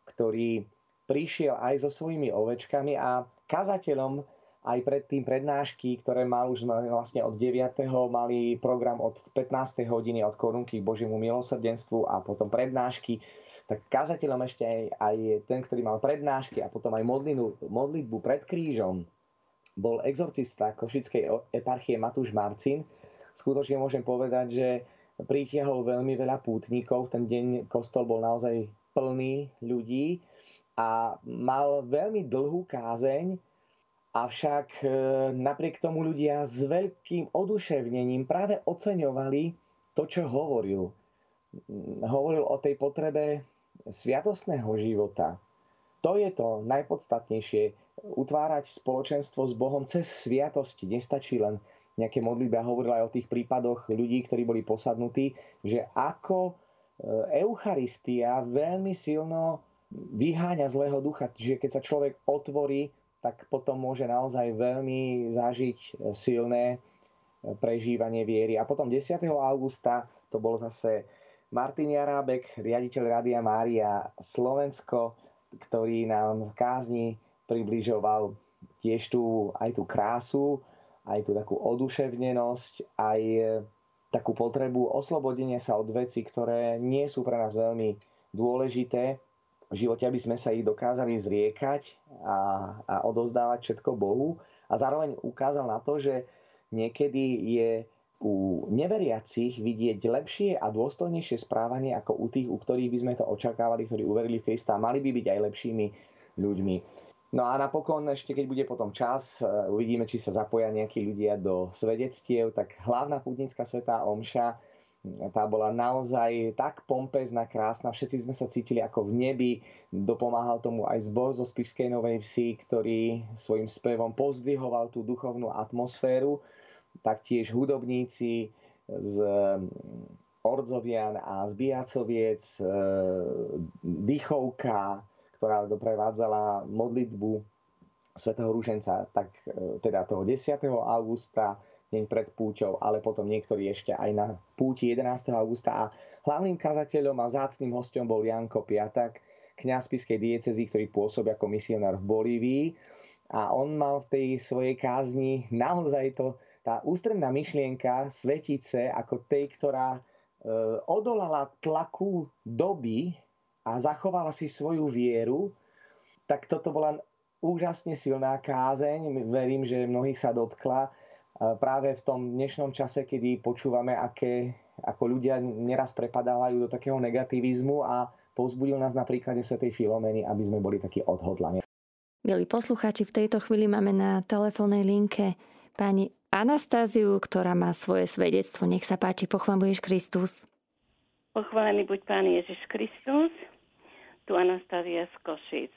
ktorý prišiel aj so svojimi ovečkami a kazateľom aj pred tým prednášky, ktoré mal už vlastne od 9. mali program od 15. hodiny od korunky k Božiemu milosrdenstvu a potom prednášky, tak kazateľom ešte aj, aj ten, ktorý mal prednášky a potom aj modlinu, modlitbu pred krížom bol exorcista Košickej eparchie Matúš Marcin. Skutočne môžem povedať, že pritiahol veľmi veľa pútnikov. Ten deň kostol bol naozaj plný ľudí a mal veľmi dlhú kázeň, avšak e, napriek tomu ľudia s veľkým oduševnením práve oceňovali to, čo hovoril. Hovoril o tej potrebe sviatostného života. To je to najpodstatnejšie. Utvárať spoločenstvo s Bohom cez sviatosti. Nestačí len nejaké modlitby. A hovoril aj o tých prípadoch ľudí, ktorí boli posadnutí, že ako e, Eucharistia veľmi silno vyháňa zlého ducha. Čiže keď sa človek otvorí, tak potom môže naozaj veľmi zažiť silné prežívanie viery. A potom 10. augusta to bol zase Martin Jarábek, riaditeľ Rádia Mária Slovensko ktorý nám v kázni približoval tiež tú, aj tú krásu, aj tú takú oduševnenosť, aj takú potrebu oslobodenia sa od veci, ktoré nie sú pre nás veľmi dôležité v živote, aby sme sa ich dokázali zriekať a, a odozdávať všetko Bohu. A zároveň ukázal na to, že niekedy je u neveriacich vidieť lepšie a dôstojnejšie správanie ako u tých, u ktorých by sme to očakávali, ktorí uverili v Krista a mali by byť aj lepšími ľuďmi. No a napokon ešte keď bude potom čas, e, uvidíme, či sa zapoja nejakí ľudia do svedectiev, tak hlavná pútnická svetá omša, tá bola naozaj tak pompezná, krásna, všetci sme sa cítili ako v nebi, dopomáhal tomu aj zbor zo Spišskej Novej Vsi, ktorý svojim spevom pozdvihoval tú duchovnú atmosféru, taktiež hudobníci z Ordzovian a z Biacoviec, e, Dýchovka, ktorá doprevádzala modlitbu svätého Rúženca, tak e, teda toho 10. augusta, deň pred púťou, ale potom niektorí ešte aj na púti 11. augusta. A hlavným kazateľom a zácným hostom bol Janko Piatak, kňaz Piskej diecezy, ktorý pôsobil ako misionár v Bolívii. A on mal v tej svojej kázni naozaj to, tá ústredná myšlienka svetice ako tej, ktorá e, odolala tlaku doby, a zachovala si svoju vieru, tak toto bola úžasne silná kázeň. Verím, že mnohých sa dotkla práve v tom dnešnom čase, kedy počúvame, aké, ako ľudia neraz prepadávajú do takého negativizmu a povzbudil nás na príklade Sv. Filomeny, aby sme boli takí odhodlaní. Milí poslucháči, v tejto chvíli máme na telefónnej linke pani Anastáziu, ktorá má svoje svedectvo. Nech sa páči, pochváluješ Kristus. Pochválený buď Pán Ježiš Kristus tu Anastázia z Košic.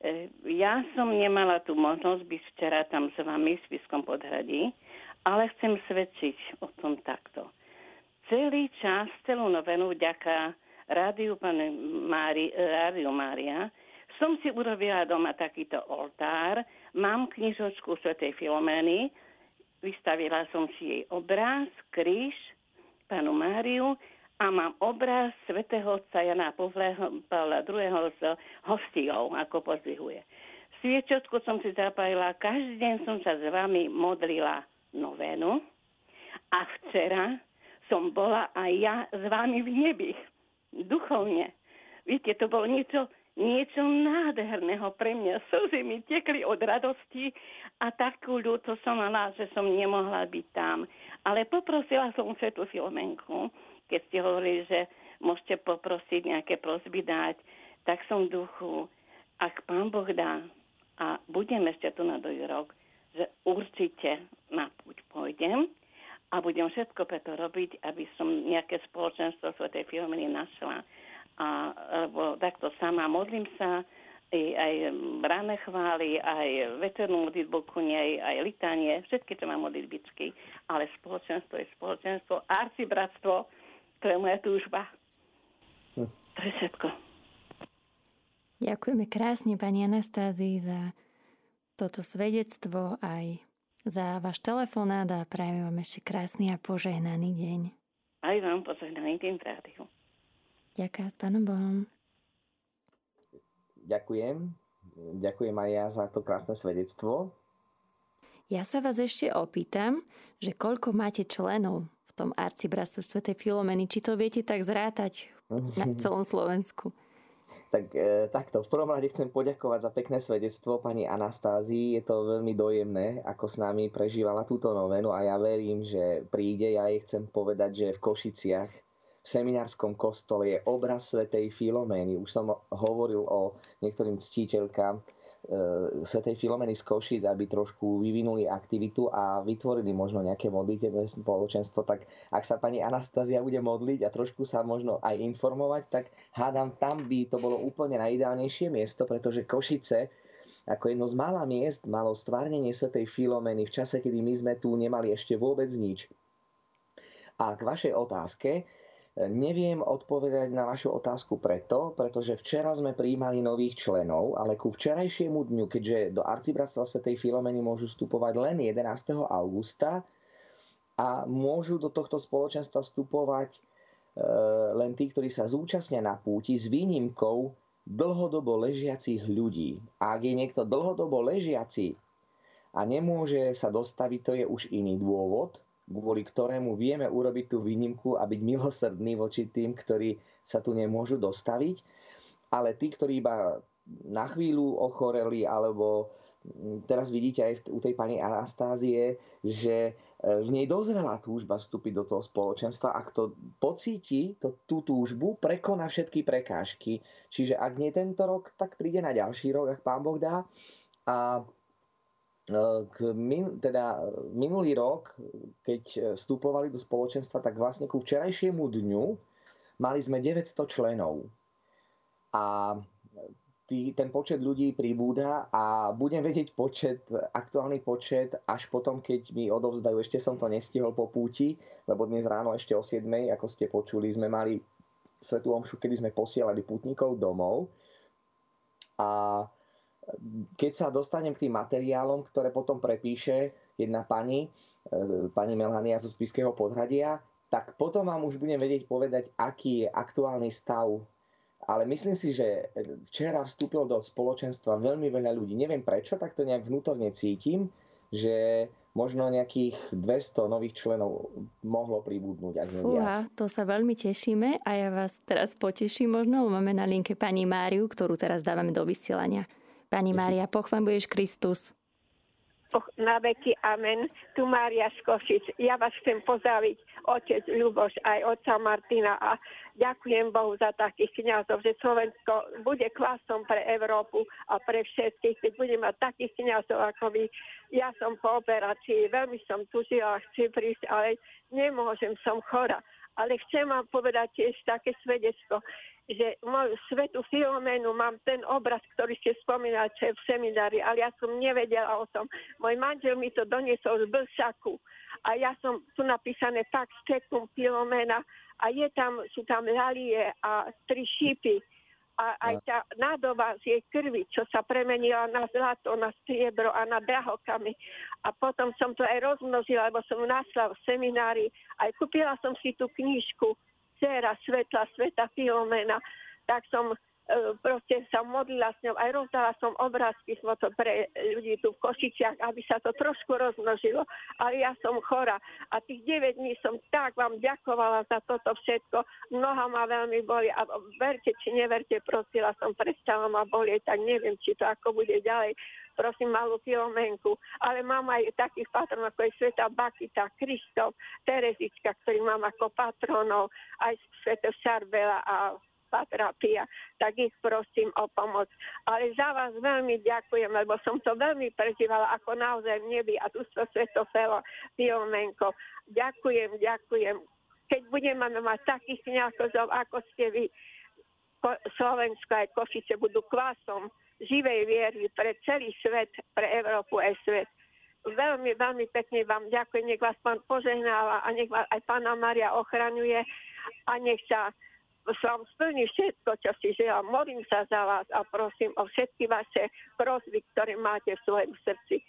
E, ja som nemala tú možnosť byť včera tam s vami v Spiskom podhradí, ale chcem svedčiť o tom takto. Celý čas, celú novenu, vďaka Rádiu, Mári, e, Mária, som si urobila doma takýto oltár, mám knižočku Svetej Filomény, vystavila som si jej obráz, kríž, panu Máriu a mám obraz svätého otca Jana Pavla II. s hostiou, ako pozdvihuje. Sviečotku som si zapájila, každý deň som sa s vami modlila novénu a včera som bola aj ja s vami v nebi, duchovne. Viete, to bolo niečo, niečo nádherného pre mňa. Slzy mi tekli od radosti a takú ľúto som mala, že som nemohla byť tam. Ale poprosila som Svetu Filomenku, keď ste hovorili, že môžete poprosiť nejaké prosby dať, tak som v duchu, ak pán Boh dá a budem ešte tu na druhý rok, že určite na púť pôjdem a budem všetko preto robiť, aby som nejaké spoločenstvo svojej firmy našla. A, lebo takto sama modlím sa, aj, aj ráne chvály, aj večernú modlitbu ku nej, aj litanie, všetky, čo mám modlitbičky, ale spoločenstvo je spoločenstvo, arcibratstvo, to je moja túžba. Hm. To je všetko. Ďakujeme krásne pani Anastázii za toto svedectvo aj za váš telefonát a prajeme vám ešte krásny a požehnaný deň. Aj vám požehnaný deň rádiu. Ďakujem s pánom Bohom. Ďakujem. Ďakujem aj ja za to krásne svedectvo. Ja sa vás ešte opýtam, že koľko máte členov tom arcibratstve Svetej Filomeny. Či to viete tak zrátať na [laughs] celom Slovensku? Tak e, takto, v prvom rade chcem poďakovať za pekné svedectvo pani Anastázii. Je to veľmi dojemné, ako s nami prežívala túto novenu a ja verím, že príde. Ja jej chcem povedať, že v Košiciach v seminárskom kostole je obraz Svetej Filomény. Už som hovoril o niektorým ctiteľkám, Svetej Filomeny z Košic, aby trošku vyvinuli aktivitu a vytvorili možno nejaké modlitebné spoločenstvo, tak ak sa pani Anastázia bude modliť a trošku sa možno aj informovať, tak hádam, tam by to bolo úplne najideálnejšie miesto, pretože Košice ako jedno z mála miest malo stvárnenie Svetej Filomeny v čase, kedy my sme tu nemali ešte vôbec nič. A k vašej otázke, Neviem odpovedať na vašu otázku preto, pretože včera sme prijímali nových členov, ale ku včerajšiemu dňu, keďže do Arcibratstva Svetej Filomeny môžu vstupovať len 11. augusta a môžu do tohto spoločenstva vstupovať e, len tí, ktorí sa zúčastnia na púti s výnimkou dlhodobo ležiacich ľudí. A ak je niekto dlhodobo ležiaci a nemôže sa dostaviť, to je už iný dôvod, kvôli ktorému vieme urobiť tú výnimku a byť milosrdný voči tým, ktorí sa tu nemôžu dostaviť. Ale tí, ktorí iba na chvíľu ochoreli alebo teraz vidíte aj u tej pani Anastázie, že v nej dozrela túžba vstúpiť do toho spoločenstva. Ak to pocíti, to, tú túžbu, prekoná všetky prekážky. Čiže ak nie tento rok, tak príde na ďalší rok, ak pán Boh dá. A e, k min, teda minulý rok, keď vstupovali do spoločenstva, tak vlastne ku včerajšiemu dňu mali sme 900 členov. A tý, ten počet ľudí pribúda a budem vedieť počet, aktuálny počet až potom, keď mi odovzdajú, ešte som to nestihol po púti, lebo dnes ráno ešte o 7, ako ste počuli, sme mali svetú omšu, kedy sme posielali putníkov domov. A keď sa dostanem k tým materiálom, ktoré potom prepíše jedna pani, e, pani Melania zo Spiského podhradia, tak potom vám už budem vedieť povedať, aký je aktuálny stav ale myslím si, že včera vstúpil do spoločenstva veľmi veľa ľudí. Neviem prečo, tak to nejak vnútorne cítim, že možno nejakých 200 nových členov mohlo pribudnúť, ak Fúha, to sa veľmi tešíme a ja vás teraz poteším možno, máme na linke pani Máriu, ktorú teraz dávame do vysielania. Pani Mária, pochvám budeš Kristus na veky amen. Tu Mária z Košic. Ja vás chcem pozdraviť, otec Ľuboš, aj otca Martina a ďakujem Bohu za takých kniazov, že Slovensko bude klasom pre Európu a pre všetkých, keď bude mať takých kniazov ako vy. Ja som po operácii, veľmi som tužila, chci prísť, ale nemôžem, som chora. Ale chcem vám povedať tiež také svedectvo že moju svetu Filoménu mám ten obraz, ktorý ste spomínali, čo je v seminári, ale ja som nevedela o tom. Môj manžel mi to doniesol z Blsaku a ja som tu napísané tak stekum Filoména a je tam, sú tam lalie a tri šípy a aj tá nádoba z jej krvi, čo sa premenila na zlato, na striebro a na drahokami. A potom som to aj rozmnožila, lebo som našla v seminári. Aj kúpila som si tú knížku dcera svetla, sveta Filomena, tak som proste sa modlila s ňou, aj rozdala som obrázky pre ľudí tu v Košiciach, aby sa to trošku rozmnožilo, ale ja som chora. A tých 9 dní som tak vám ďakovala za toto všetko, noha ma veľmi boli a verte či neverte, prosila som, prestala ma bolieť, tak neviem, či to ako bude ďalej, prosím malú filomenku, ale mám aj takých patronov, ako je Sveta Bakita, Kristof, Terezička, ktorý mám ako patronov, aj Sveta Šarbela a Patra Pia, tak ich prosím o pomoc. Ale za vás veľmi ďakujem, lebo som to veľmi prežívala ako naozaj v nebi a tu sa Svetofelo Filomenko. Ďakujem, ďakujem. Keď budeme mať takých kniazov, ako ste vy, Slovensko aj Košice budú klasom živej viery pre celý svet, pre Európu aj svet. Veľmi, veľmi pekne vám ďakujem, nech vás pán požehnáva a nech vás aj pána Maria ochraňuje a nech sa vám splní všetko, čo si želám. Modlím sa za vás a prosím o všetky vaše prosby, ktoré máte v svojom srdci.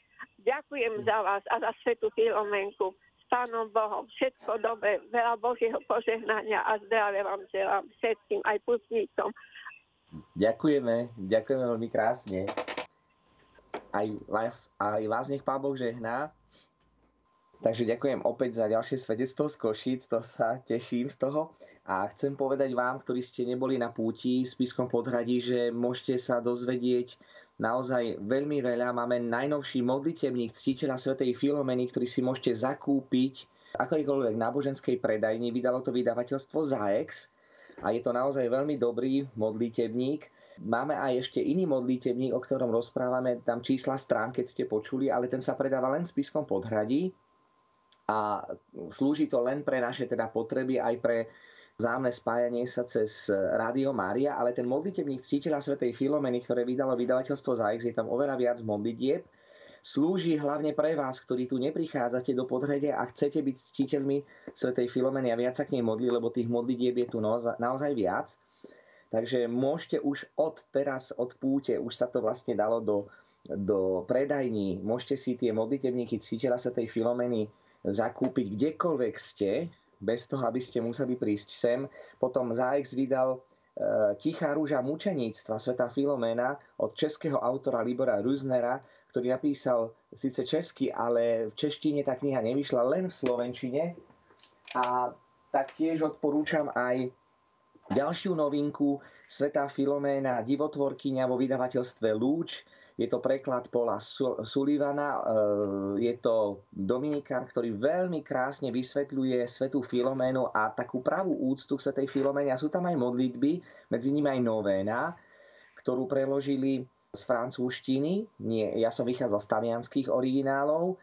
Ďakujem za vás a za svetu Filomenku. S Pánom Bohom všetko dobré, veľa Božieho požehnania a zdravia vám želám všetkým, aj putníkom Ďakujeme, ďakujeme veľmi krásne. Aj vás, aj vás nech Pán Boh žehná. Takže ďakujem opäť za ďalšie svedectvo z Košic, to sa teším z toho. A chcem povedať vám, ktorí ste neboli na púti v Spiskom podhradí, že môžete sa dozvedieť naozaj veľmi veľa. Máme najnovší modlitebník ctiteľa svätej Filomeny, ktorý si môžete zakúpiť akoľvek náboženskej predajni. Vydalo to vydavateľstvo ZAEX a je to naozaj veľmi dobrý modlitebník. Máme aj ešte iný modlitebník, o ktorom rozprávame, tam čísla strán, keď ste počuli, ale ten sa predáva len v Spiskom podhradí a slúži to len pre naše teda potreby, aj pre vzájomné spájanie sa cez Rádio Mária, ale ten modlitebník ctiteľa svätej Filomeny, ktoré vydalo vydavateľstvo ZAX, je tam oveľa viac modlitieb, slúži hlavne pre vás, ktorí tu neprichádzate do podhrede a chcete byť ctiteľmi svätej Filomeny a viac sa k nej modli, lebo tých modlitieb je tu naozaj viac. Takže môžete už od teraz, od púte, už sa to vlastne dalo do, do predajní, môžete si tie modlitebníky ctiteľa svätej Filomeny zakúpiť kdekoľvek ste, bez toho, aby ste museli prísť sem. Potom ZAX vydal Tichá rúža mučeníctva Sveta Filomena od českého autora Libora Rüznera, ktorý napísal síce česky, ale v češtine tá kniha nevyšla len v slovenčine. A taktiež odporúčam aj ďalšiu novinku Svetá Filoména, divotvorkyňa vo vydavateľstve Lúč, je to preklad Paula Sullivana, e, je to Dominikán, ktorý veľmi krásne vysvetľuje svetú Filoménu a takú pravú úctu k svetej Filoméne. A sú tam aj modlitby, medzi nimi aj novéna, ktorú preložili z francúzštiny. Nie, ja som vychádzal z talianských originálov.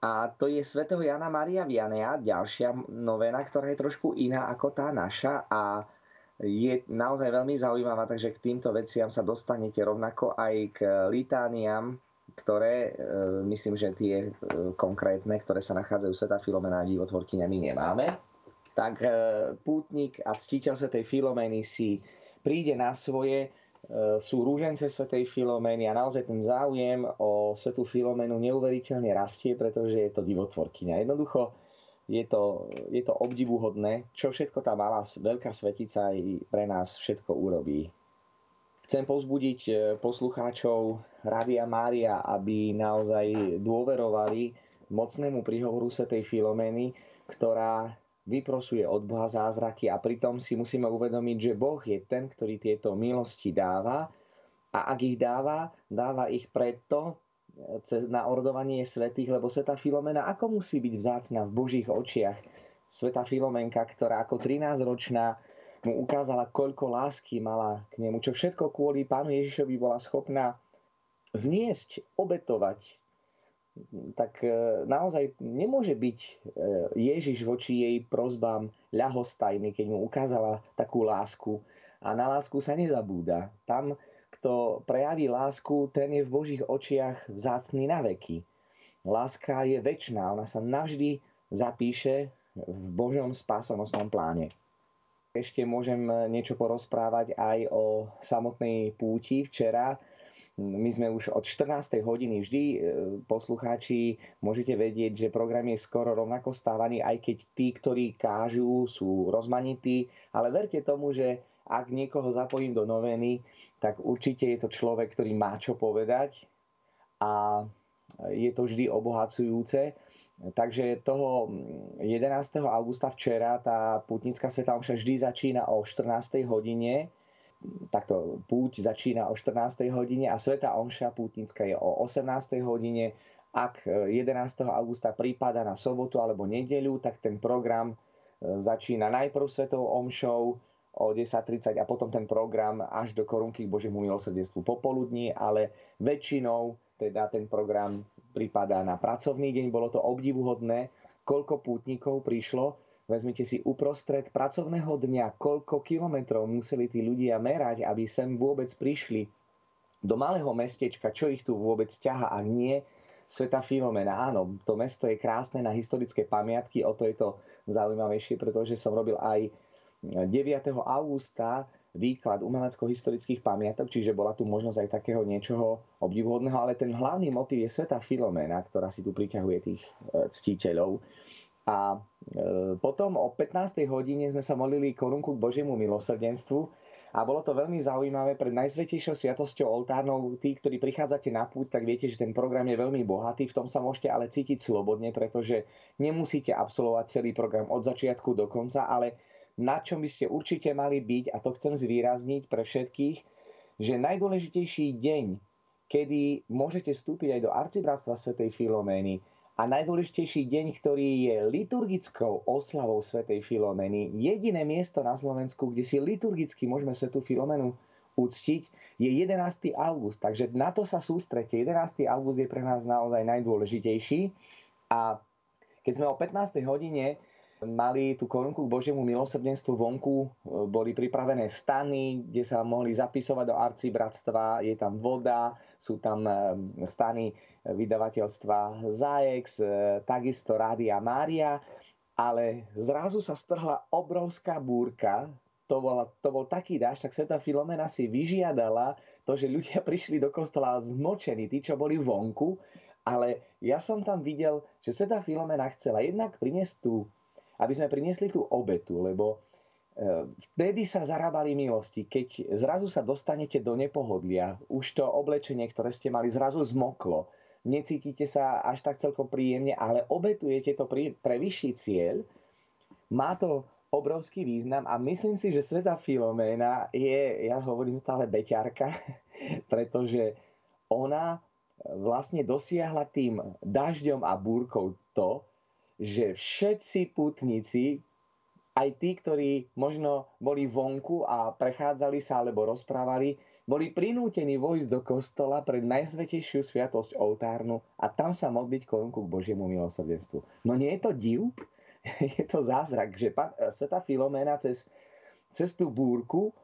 A to je svätého Jana Maria Vianea, ďalšia novena, ktorá je trošku iná ako tá naša. A je naozaj veľmi zaujímavá, takže k týmto veciam sa dostanete rovnako aj k litániam, ktoré, e, myslím, že tie e, konkrétne, ktoré sa nachádzajú Sveta Filomena a divotvorkyňami nemáme. Tak e, pútnik a ctiteľ Svetej Filomény si príde na svoje, sú rúžence Svetej Filomény a naozaj ten záujem o Svetú Filoménu neuveriteľne rastie, pretože je to divotvorkyňa. Jednoducho je to, je to obdivuhodné, čo všetko tá malá veľká svetica aj pre nás všetko urobí. Chcem pozbudiť e, poslucháčov Rádia Mária, aby naozaj dôverovali mocnému príhovoru Svetej Filomény, ktorá vyprosuje od Boha zázraky a pritom si musíme uvedomiť, že Boh je ten, ktorý tieto milosti dáva a ak ich dáva, dáva ich preto, na ordovanie svetých, lebo Sveta Filomena ako musí byť vzácna v Božích očiach? Sveta Filomenka, ktorá ako 13-ročná mu ukázala, koľko lásky mala k nemu, čo všetko kvôli pánu Ježišovi bola schopná zniesť, obetovať, tak e, naozaj nemôže byť e, Ježiš voči jej prozbám ľahostajný, keď mu ukázala takú lásku. A na lásku sa nezabúda. Tam kto prejaví lásku, ten je v Božích očiach vzácný na veky. Láska je väčšiná, ona sa navždy zapíše v Božom spásonosnom pláne. Ešte môžem niečo porozprávať aj o samotnej púti. Včera my sme už od 14. hodiny vždy, e, poslucháči, môžete vedieť, že program je skoro rovnako stávaný, aj keď tí, ktorí kážu, sú rozmanití, ale verte tomu, že ak niekoho zapojím do noveny, tak určite je to človek, ktorý má čo povedať a je to vždy obohacujúce. Takže toho 11. augusta včera tá putnická sveta omša vždy začína o 14. hodine. Takto púť začína o 14. hodine a sveta omša pútnická je o 18. hodine. Ak 11. augusta prípada na sobotu alebo nedeľu, tak ten program začína najprv svetou omšou, o 10.30 a potom ten program až do korunky k Božiemu milosrdenstvu popoludní, ale väčšinou teda ten program pripadá na pracovný deň. Bolo to obdivuhodné, koľko pútnikov prišlo. Vezmite si uprostred pracovného dňa, koľko kilometrov museli tí ľudia merať, aby sem vôbec prišli do malého mestečka, čo ich tu vôbec ťaha, ak nie Sveta Filomena. Áno, to mesto je krásne na historické pamiatky, o to je to zaujímavejšie, pretože som robil aj 9. augusta výklad umelecko-historických pamiatok, čiže bola tu možnosť aj takého niečoho obdivuhodného, ale ten hlavný motiv je Sveta Filomena, ktorá si tu priťahuje tých e, ctiteľov. A e, potom o 15. hodine sme sa molili korunku k Božiemu milosrdenstvu a bolo to veľmi zaujímavé pred najsvetejšou sviatosťou oltárnou. Tí, ktorí prichádzate na púť, tak viete, že ten program je veľmi bohatý. V tom sa môžete ale cítiť slobodne, pretože nemusíte absolvovať celý program od začiatku do konca, ale na čom by ste určite mali byť, a to chcem zvýrazniť pre všetkých, že najdôležitejší deň, kedy môžete vstúpiť aj do arcibratstva svätej Filomény a najdôležitejší deň, ktorý je liturgickou oslavou svätej Filomény, jediné miesto na Slovensku, kde si liturgicky môžeme svätú Filomenu uctiť, je 11. august. Takže na to sa sústrete. 11. august je pre nás naozaj najdôležitejší. A keď sme o 15. hodine mali tú korunku k Božiemu milosrdenstvu vonku, e, boli pripravené stany, kde sa mohli zapisovať do arcibratstva, je tam voda, sú tam e, stany vydavateľstva Zaex, e, takisto Rádia Mária, ale zrazu sa strhla obrovská búrka, to bol, to bol taký dáž, tak Sveta Filomena si vyžiadala to, že ľudia [laughs] prišli do kostola zmočení, tí, čo boli vonku, ale ja som tam videl, že Sveta Filomena chcela jednak priniesť tú aby sme priniesli tú obetu, lebo Vtedy sa zarábali milosti, keď zrazu sa dostanete do nepohodlia, už to oblečenie, ktoré ste mali, zrazu zmoklo, necítite sa až tak celkom príjemne, ale obetujete to pre vyšší cieľ, má to obrovský význam a myslím si, že Sveta Filoména je, ja hovorím stále beťarka, [laughs] pretože ona vlastne dosiahla tým dažďom a búrkou to, že všetci putníci, aj tí, ktorí možno boli vonku a prechádzali sa alebo rozprávali, boli prinútení vojsť do kostola pred najsvetejšiu sviatosť oltárnu a tam sa modliť korunku k Božiemu milosrdenstvu. No nie je to div? [laughs] je to zázrak, že Sveta Filomena cez, cez tú búrku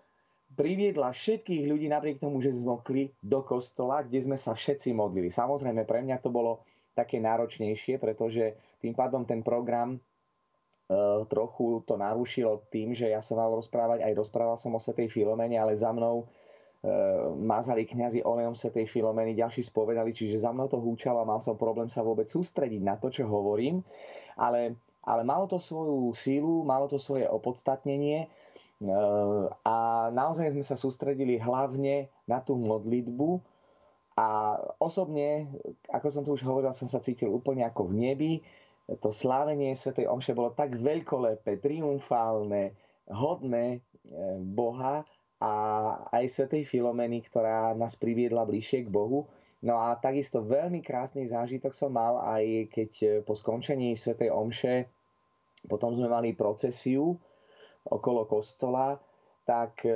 priviedla všetkých ľudí napriek tomu, že zmokli do kostola, kde sme sa všetci modlili. Samozrejme, pre mňa to bolo také náročnejšie, pretože tým pádom ten program Uh, trochu to narušilo tým, že ja som mal rozprávať, aj rozprával som o Svetej Filomene, ale za mnou uh, mazali kňazi olejom Svetej Filomeny, ďalší spovedali, čiže za mnou to húčalo a mal som problém sa vôbec sústrediť na to, čo hovorím, ale, ale malo to svoju sílu, malo to svoje opodstatnenie uh, a naozaj sme sa sústredili hlavne na tú modlitbu. A osobne, ako som tu už hovoril, som sa cítil úplne ako v nebi, to slávenie Svetej Omše bolo tak veľkolepé, triumfálne, hodné e, Boha a aj Svetej Filomeny, ktorá nás priviedla bližšie k Bohu. No a takisto veľmi krásny zážitok som mal aj keď e, po skončení Svetej Omše potom sme mali procesiu okolo kostola, tak e,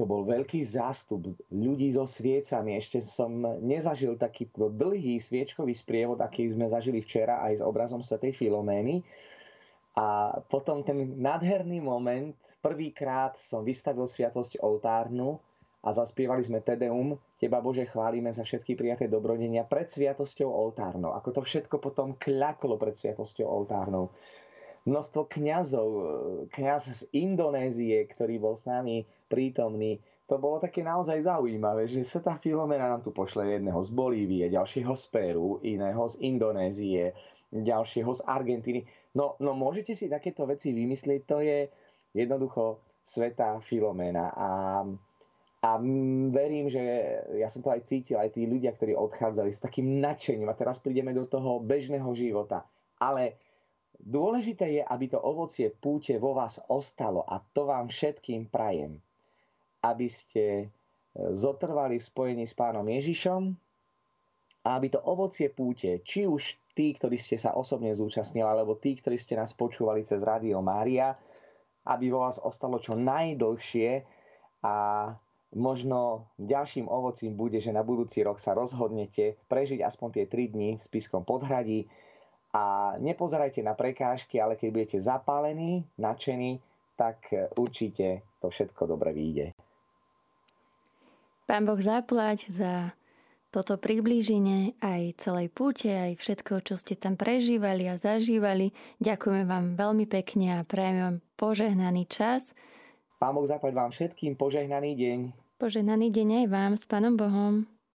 to bol veľký zástup ľudí so sviecami. Ešte som nezažil takýto dlhý sviečkový sprievod, aký sme zažili včera aj s obrazom svätej Filomény. A potom ten nádherný moment, prvýkrát som vystavil sviatosť oltárnu a zaspievali sme Tedeum, Teba Bože chválime za všetky prijaté dobrodenia pred sviatosťou oltárnou. Ako to všetko potom kľaklo pred sviatosťou oltárnou množstvo kňazov, kňaz z Indonézie, ktorý bol s nami prítomný. To bolo také naozaj zaujímavé, že Sveta Filomena nám tu pošle jedného z Bolívie, ďalšieho z Peru, iného z Indonézie, ďalšieho z Argentíny. No, no môžete si takéto veci vymyslieť, to je jednoducho Sveta Filomena. A, a verím, že ja som to aj cítil, aj tí ľudia, ktorí odchádzali s takým nadšením. A teraz prídeme do toho bežného života. Ale Dôležité je, aby to ovocie púte vo vás ostalo a to vám všetkým prajem. Aby ste e, zotrvali v spojení s pánom Ježišom a aby to ovocie púte, či už tí, ktorí ste sa osobne zúčastnili, alebo tí, ktorí ste nás počúvali cez Rádio Mária, aby vo vás ostalo čo najdlhšie a možno ďalším ovocím bude, že na budúci rok sa rozhodnete prežiť aspoň tie 3 dni v Spiskom podhradí, a nepozerajte na prekážky, ale keď budete zapálení, nadšení, tak určite to všetko dobre vyjde. Pán Boh zaplať za toto priblíženie aj celej púte, aj všetko, čo ste tam prežívali a zažívali. Ďakujeme vám veľmi pekne a prajeme vám požehnaný čas. Pán Boh zaplať vám všetkým požehnaný deň. Požehnaný deň aj vám s Pánom Bohom.